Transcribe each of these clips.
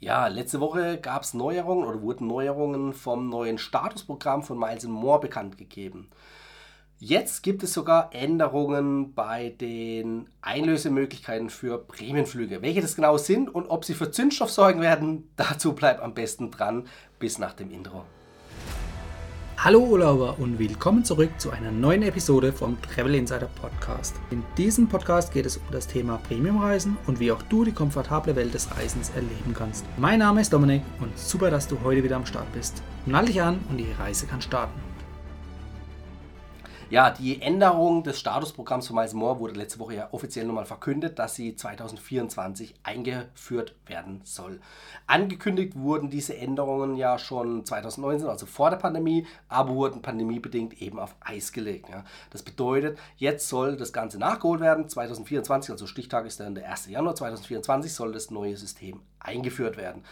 Ja, letzte Woche gab es Neuerungen oder wurden Neuerungen vom neuen Statusprogramm von Miles More bekannt gegeben. Jetzt gibt es sogar Änderungen bei den Einlösemöglichkeiten für Prämienflüge. Welche das genau sind und ob sie für Zündstoff sorgen werden, dazu bleibt am besten dran bis nach dem Intro. Hallo Urlauber und willkommen zurück zu einer neuen Episode vom Travel Insider Podcast. In diesem Podcast geht es um das Thema Premiumreisen und wie auch du die komfortable Welt des Reisens erleben kannst. Mein Name ist Dominik und super, dass du heute wieder am Start bist. Nall dich an und die Reise kann starten. Ja, die Änderung des Statusprogramms von Miles More wurde letzte Woche ja offiziell nochmal verkündet, dass sie 2024 eingeführt werden soll. Angekündigt wurden diese Änderungen ja schon 2019, also vor der Pandemie, aber wurden pandemiebedingt eben auf Eis gelegt. Ja. Das bedeutet, jetzt soll das Ganze nachgeholt werden. 2024, also Stichtag ist dann der 1. Januar 2024, soll das neue System eingeführt werden.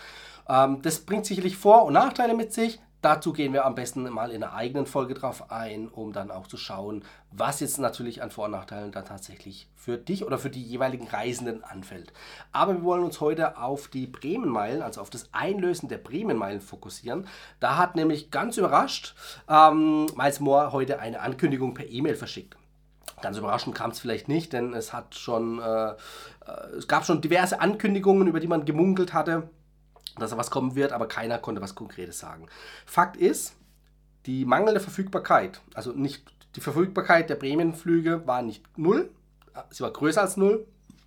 Ähm, das bringt sicherlich Vor- und Nachteile mit sich. Dazu gehen wir am besten mal in einer eigenen Folge drauf ein, um dann auch zu schauen, was jetzt natürlich an Vor- und Nachteilen dann tatsächlich für dich oder für die jeweiligen Reisenden anfällt. Aber wir wollen uns heute auf die Bremenmeilen, also auf das Einlösen der Bremenmeilen fokussieren. Da hat nämlich ganz überrascht ähm, Miles Moore heute eine Ankündigung per E-Mail verschickt. Ganz überraschend kam es vielleicht nicht, denn es hat schon, äh, äh, es gab schon diverse Ankündigungen, über die man gemunkelt hatte dass da was kommen wird, aber keiner konnte was Konkretes sagen. Fakt ist, die mangelnde Verfügbarkeit, also nicht die Verfügbarkeit der Prämienflüge war nicht null, sie war größer als null,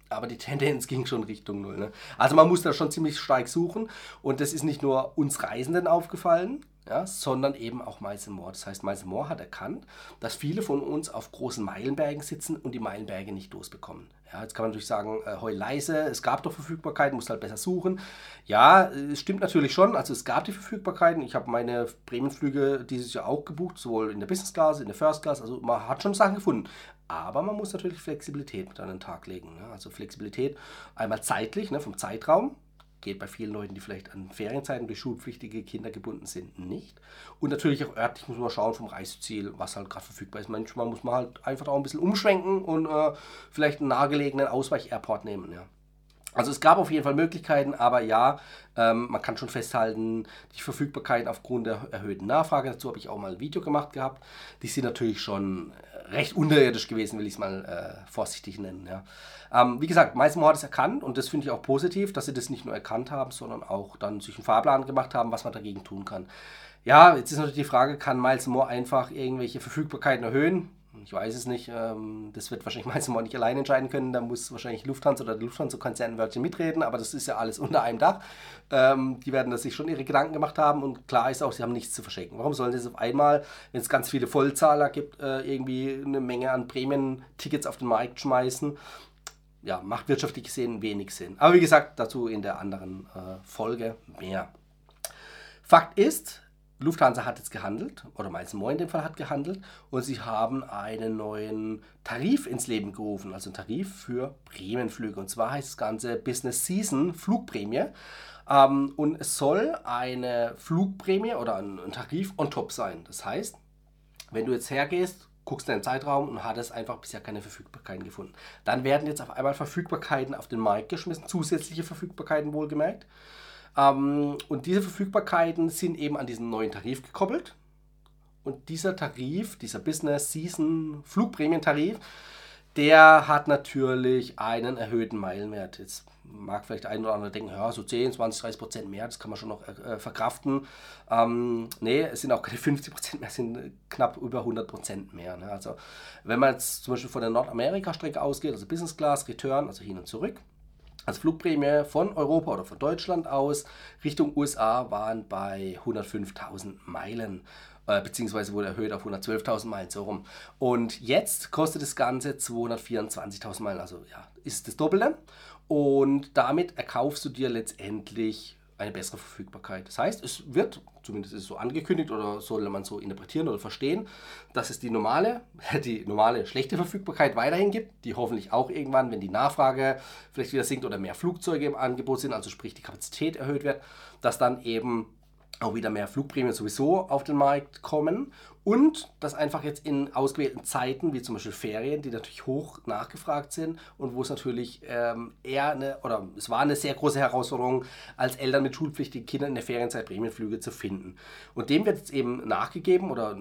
aber die Tendenz ging schon Richtung null. Ne? Also man muss da schon ziemlich stark suchen und das ist nicht nur uns Reisenden aufgefallen, ja, sondern eben auch Miles Moore. Das heißt, Miles Moore hat erkannt, dass viele von uns auf großen Meilenbergen sitzen und die Meilenberge nicht losbekommen. Ja, jetzt kann man natürlich sagen, äh, heu leise, es gab doch Verfügbarkeiten, musst halt besser suchen. Ja, es stimmt natürlich schon, also es gab die Verfügbarkeiten. Ich habe meine Bremenflüge dieses Jahr auch gebucht, sowohl in der Business Class, in der First Class, also man hat schon Sachen gefunden. Aber man muss natürlich Flexibilität mit an den Tag legen. Ne? Also Flexibilität einmal zeitlich, ne, vom Zeitraum, geht bei vielen Leuten, die vielleicht an Ferienzeiten durch schulpflichtige Kinder gebunden sind, nicht. Und natürlich auch örtlich muss man schauen vom Reiseziel, was halt gerade verfügbar ist. Manchmal muss man halt einfach auch ein bisschen umschwenken und äh, vielleicht einen nahegelegenen Ausweich-Airport nehmen. Ja. Also es gab auf jeden Fall Möglichkeiten, aber ja, ähm, man kann schon festhalten, die Verfügbarkeit aufgrund der erhöhten Nachfrage, dazu habe ich auch mal ein Video gemacht gehabt, die sind natürlich schon recht unterirdisch gewesen, will ich es mal äh, vorsichtig nennen. Ja. Ähm, wie gesagt, Meisenmo hat es erkannt und das finde ich auch positiv, dass sie das nicht nur erkannt haben, sondern auch dann sich einen Fahrplan gemacht haben, was man dagegen tun kann. Ja, jetzt ist natürlich die Frage, kann Miles Moore einfach irgendwelche Verfügbarkeiten erhöhen? Ich weiß es nicht. Ähm, das wird wahrscheinlich Miles Moore nicht allein entscheiden können. Da muss wahrscheinlich Lufthansa oder der Lufthansa-Konzern Wörtchen mitreden, aber das ist ja alles unter einem Dach. Ähm, die werden das sich schon ihre Gedanken gemacht haben und klar ist auch, sie haben nichts zu verschenken. Warum sollen sie es auf einmal, wenn es ganz viele Vollzahler gibt, äh, irgendwie eine Menge an Prämien-Tickets auf den Markt schmeißen? ja, macht wirtschaftlich gesehen wenig Sinn. Aber wie gesagt, dazu in der anderen äh, Folge mehr. Fakt ist, Lufthansa hat jetzt gehandelt, oder Miles Moore in dem Fall hat gehandelt, und sie haben einen neuen Tarif ins Leben gerufen, also einen Tarif für Prämienflüge. Und zwar heißt das Ganze Business Season Flugprämie. Ähm, und es soll eine Flugprämie oder ein, ein Tarif on top sein. Das heißt, wenn du jetzt hergehst, guckst in den Zeitraum und hattest einfach bisher keine Verfügbarkeiten gefunden. Dann werden jetzt auf einmal Verfügbarkeiten auf den Markt geschmissen, zusätzliche Verfügbarkeiten wohlgemerkt. Ähm, und diese Verfügbarkeiten sind eben an diesen neuen Tarif gekoppelt. Und dieser Tarif, dieser Business Season Flugprämientarif, der hat natürlich einen erhöhten Meilenwert. Jetzt mag vielleicht ein oder andere denken, ja, so 10, 20, 30 Prozent mehr, das kann man schon noch äh, verkraften. Ähm, nee, es sind auch keine 50 Prozent mehr, es sind knapp über 100 Prozent mehr. Ne? Also, wenn man jetzt zum Beispiel von der Nordamerika-Strecke ausgeht, also Business Class, Return, also hin und zurück, als Flugprämie von Europa oder von Deutschland aus Richtung USA waren bei 105.000 Meilen äh, beziehungsweise wurde erhöht auf 112.000 Meilen so rum. Und jetzt kostet das Ganze 224.000 Meilen, also ja, ist das Doppelte. Und damit erkaufst du dir letztendlich eine bessere Verfügbarkeit. Das heißt, es wird, zumindest ist es so angekündigt oder soll man so interpretieren oder verstehen, dass es die normale, die normale schlechte Verfügbarkeit weiterhin gibt, die hoffentlich auch irgendwann, wenn die Nachfrage vielleicht wieder sinkt oder mehr Flugzeuge im Angebot sind, also sprich die Kapazität erhöht wird, dass dann eben auch wieder mehr Flugprämien sowieso auf den Markt kommen Und dass einfach jetzt in ausgewählten Zeiten, wie zum Beispiel Ferien, die natürlich hoch nachgefragt sind und wo es natürlich ähm, eher eine, oder es war eine sehr große Herausforderung, als Eltern mit schulpflichtigen Kindern in der Ferienzeit Prämienflüge zu finden. Und dem wird jetzt eben nachgegeben oder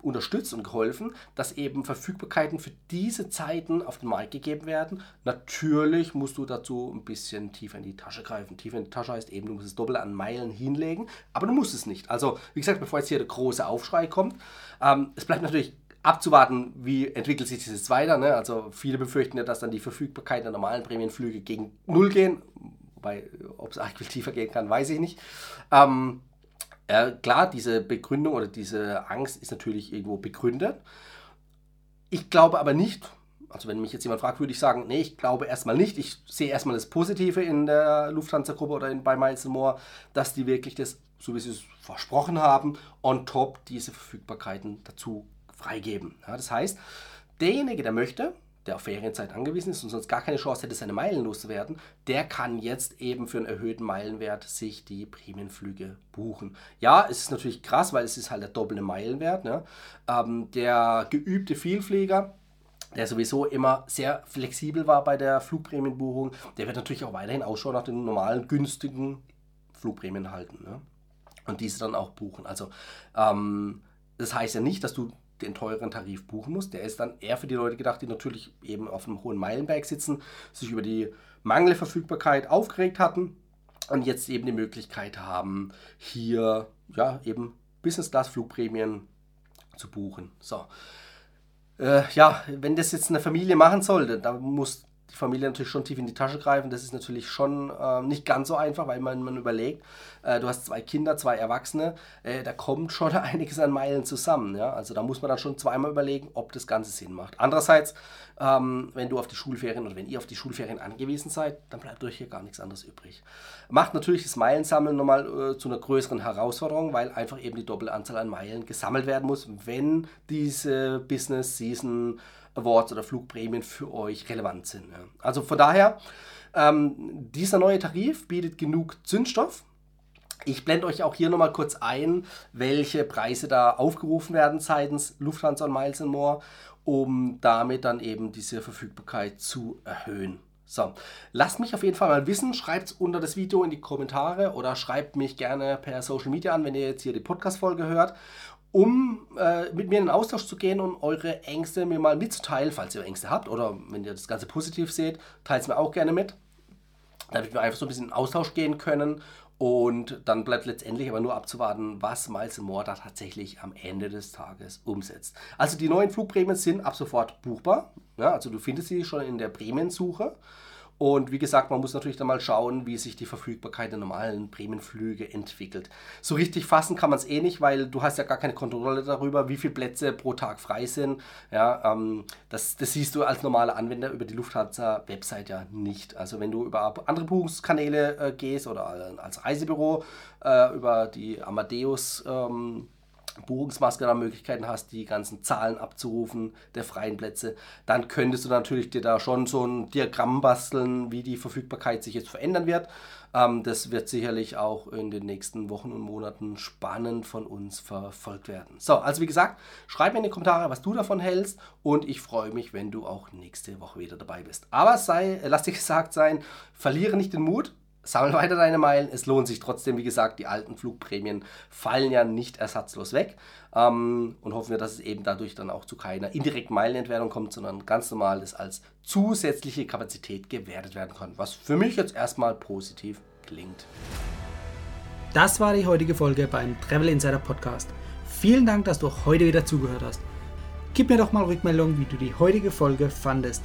unterstützt und geholfen, dass eben Verfügbarkeiten für diese Zeiten auf den Markt gegeben werden. Natürlich musst du dazu ein bisschen tiefer in die Tasche greifen. Tiefer in die Tasche heißt eben, du musst es doppelt an Meilen hinlegen, aber du musst es nicht. Also, wie gesagt, bevor jetzt hier der große Aufschrei kommt, ähm, es bleibt natürlich abzuwarten, wie entwickelt sich jetzt weiter. Ne? Also viele befürchten ja, dass dann die Verfügbarkeit der normalen Prämienflüge gegen Null gehen. Wobei, ob es eigentlich tiefer gehen kann, weiß ich nicht. Ähm, äh, klar, diese Begründung oder diese Angst ist natürlich irgendwo begründet. Ich glaube aber nicht, also wenn mich jetzt jemand fragt, würde ich sagen, nee, ich glaube erstmal nicht. Ich sehe erstmal das Positive in der Lufthansa-Gruppe oder in, bei Miles Moore, dass die wirklich das, so wie sie es versprochen haben, on top diese Verfügbarkeiten dazu freigeben. Ja, das heißt, derjenige, der möchte, der auf Ferienzeit angewiesen ist und sonst gar keine Chance hätte, seine Meilen loszuwerden, der kann jetzt eben für einen erhöhten Meilenwert sich die Prämienflüge buchen. Ja, es ist natürlich krass, weil es ist halt der doppelte Meilenwert. Ne? Ähm, der geübte Vielflieger, der sowieso immer sehr flexibel war bei der Flugprämienbuchung, der wird natürlich auch weiterhin Ausschau nach den normalen, günstigen Flugprämien halten. Ne? Und diese dann auch buchen. Also ähm, das heißt ja nicht, dass du den teuren Tarif buchen musst. Der ist dann eher für die Leute gedacht, die natürlich eben auf einem hohen Meilenberg sitzen, sich über die mangelnde Verfügbarkeit aufgeregt hatten und jetzt eben die Möglichkeit haben, hier ja eben Business Class Flugprämien zu buchen. So. Äh, ja, wenn das jetzt eine Familie machen sollte, dann muss die Familie natürlich schon tief in die Tasche greifen. Das ist natürlich schon äh, nicht ganz so einfach, weil man, man überlegt, äh, du hast zwei Kinder, zwei Erwachsene, äh, da kommt schon einiges an Meilen zusammen. Ja? Also da muss man dann schon zweimal überlegen, ob das Ganze Sinn macht. Andererseits, ähm, wenn du auf die Schulferien oder wenn ihr auf die Schulferien angewiesen seid, dann bleibt euch hier gar nichts anderes übrig. Macht natürlich das Meilensammeln nochmal äh, zu einer größeren Herausforderung, weil einfach eben die doppelte Anzahl an Meilen gesammelt werden muss, wenn diese Business Season Awards oder Flugprämien für euch relevant sind. Ja. Also von daher, ähm, dieser neue Tarif bietet genug Zündstoff. Ich blende euch auch hier nochmal kurz ein, welche Preise da aufgerufen werden seitens Lufthansa und Miles More, um damit dann eben diese Verfügbarkeit zu erhöhen. So, lasst mich auf jeden Fall mal wissen, schreibt es unter das Video in die Kommentare oder schreibt mich gerne per Social Media an, wenn ihr jetzt hier die Podcast-Folge hört um äh, mit mir in den Austausch zu gehen und eure Ängste mir mal mitzuteilen, falls ihr Ängste habt oder wenn ihr das Ganze positiv seht, teilt es mir auch gerne mit, damit wir einfach so ein bisschen in den Austausch gehen können und dann bleibt letztendlich aber nur abzuwarten, was Miles Moore da tatsächlich am Ende des Tages umsetzt. Also die neuen Flugprämien sind ab sofort buchbar, ja, also du findest sie schon in der Prämiensuche und wie gesagt, man muss natürlich dann mal schauen, wie sich die Verfügbarkeit der normalen Prämienflüge entwickelt. So richtig fassen kann man es eh nicht, weil du hast ja gar keine Kontrolle darüber, wie viele Plätze pro Tag frei sind. Ja, ähm, das, das siehst du als normaler Anwender über die Lufthansa-Website ja nicht. Also wenn du über andere Buchungskanäle äh, gehst oder als Reisebüro äh, über die Amadeus ähm, Buchungsmaske da Möglichkeiten hast, die ganzen Zahlen abzurufen der freien Plätze, dann könntest du natürlich dir da schon so ein Diagramm basteln, wie die Verfügbarkeit sich jetzt verändern wird. Ähm, das wird sicherlich auch in den nächsten Wochen und Monaten spannend von uns verfolgt werden. So, also wie gesagt, schreib mir in die Kommentare, was du davon hältst und ich freue mich, wenn du auch nächste Woche wieder dabei bist. Aber sei, lass dir gesagt sein, verliere nicht den Mut, sammel weiter deine Meilen. Es lohnt sich trotzdem, wie gesagt, die alten Flugprämien fallen ja nicht ersatzlos weg. Ähm, und hoffen wir, dass es eben dadurch dann auch zu keiner indirekten Meilenentwertung kommt, sondern ganz normal ist als zusätzliche Kapazität gewertet werden kann. Was für mich jetzt erstmal positiv klingt. Das war die heutige Folge beim Travel Insider Podcast. Vielen Dank, dass du heute wieder zugehört hast. Gib mir doch mal Rückmeldung, wie du die heutige Folge fandest.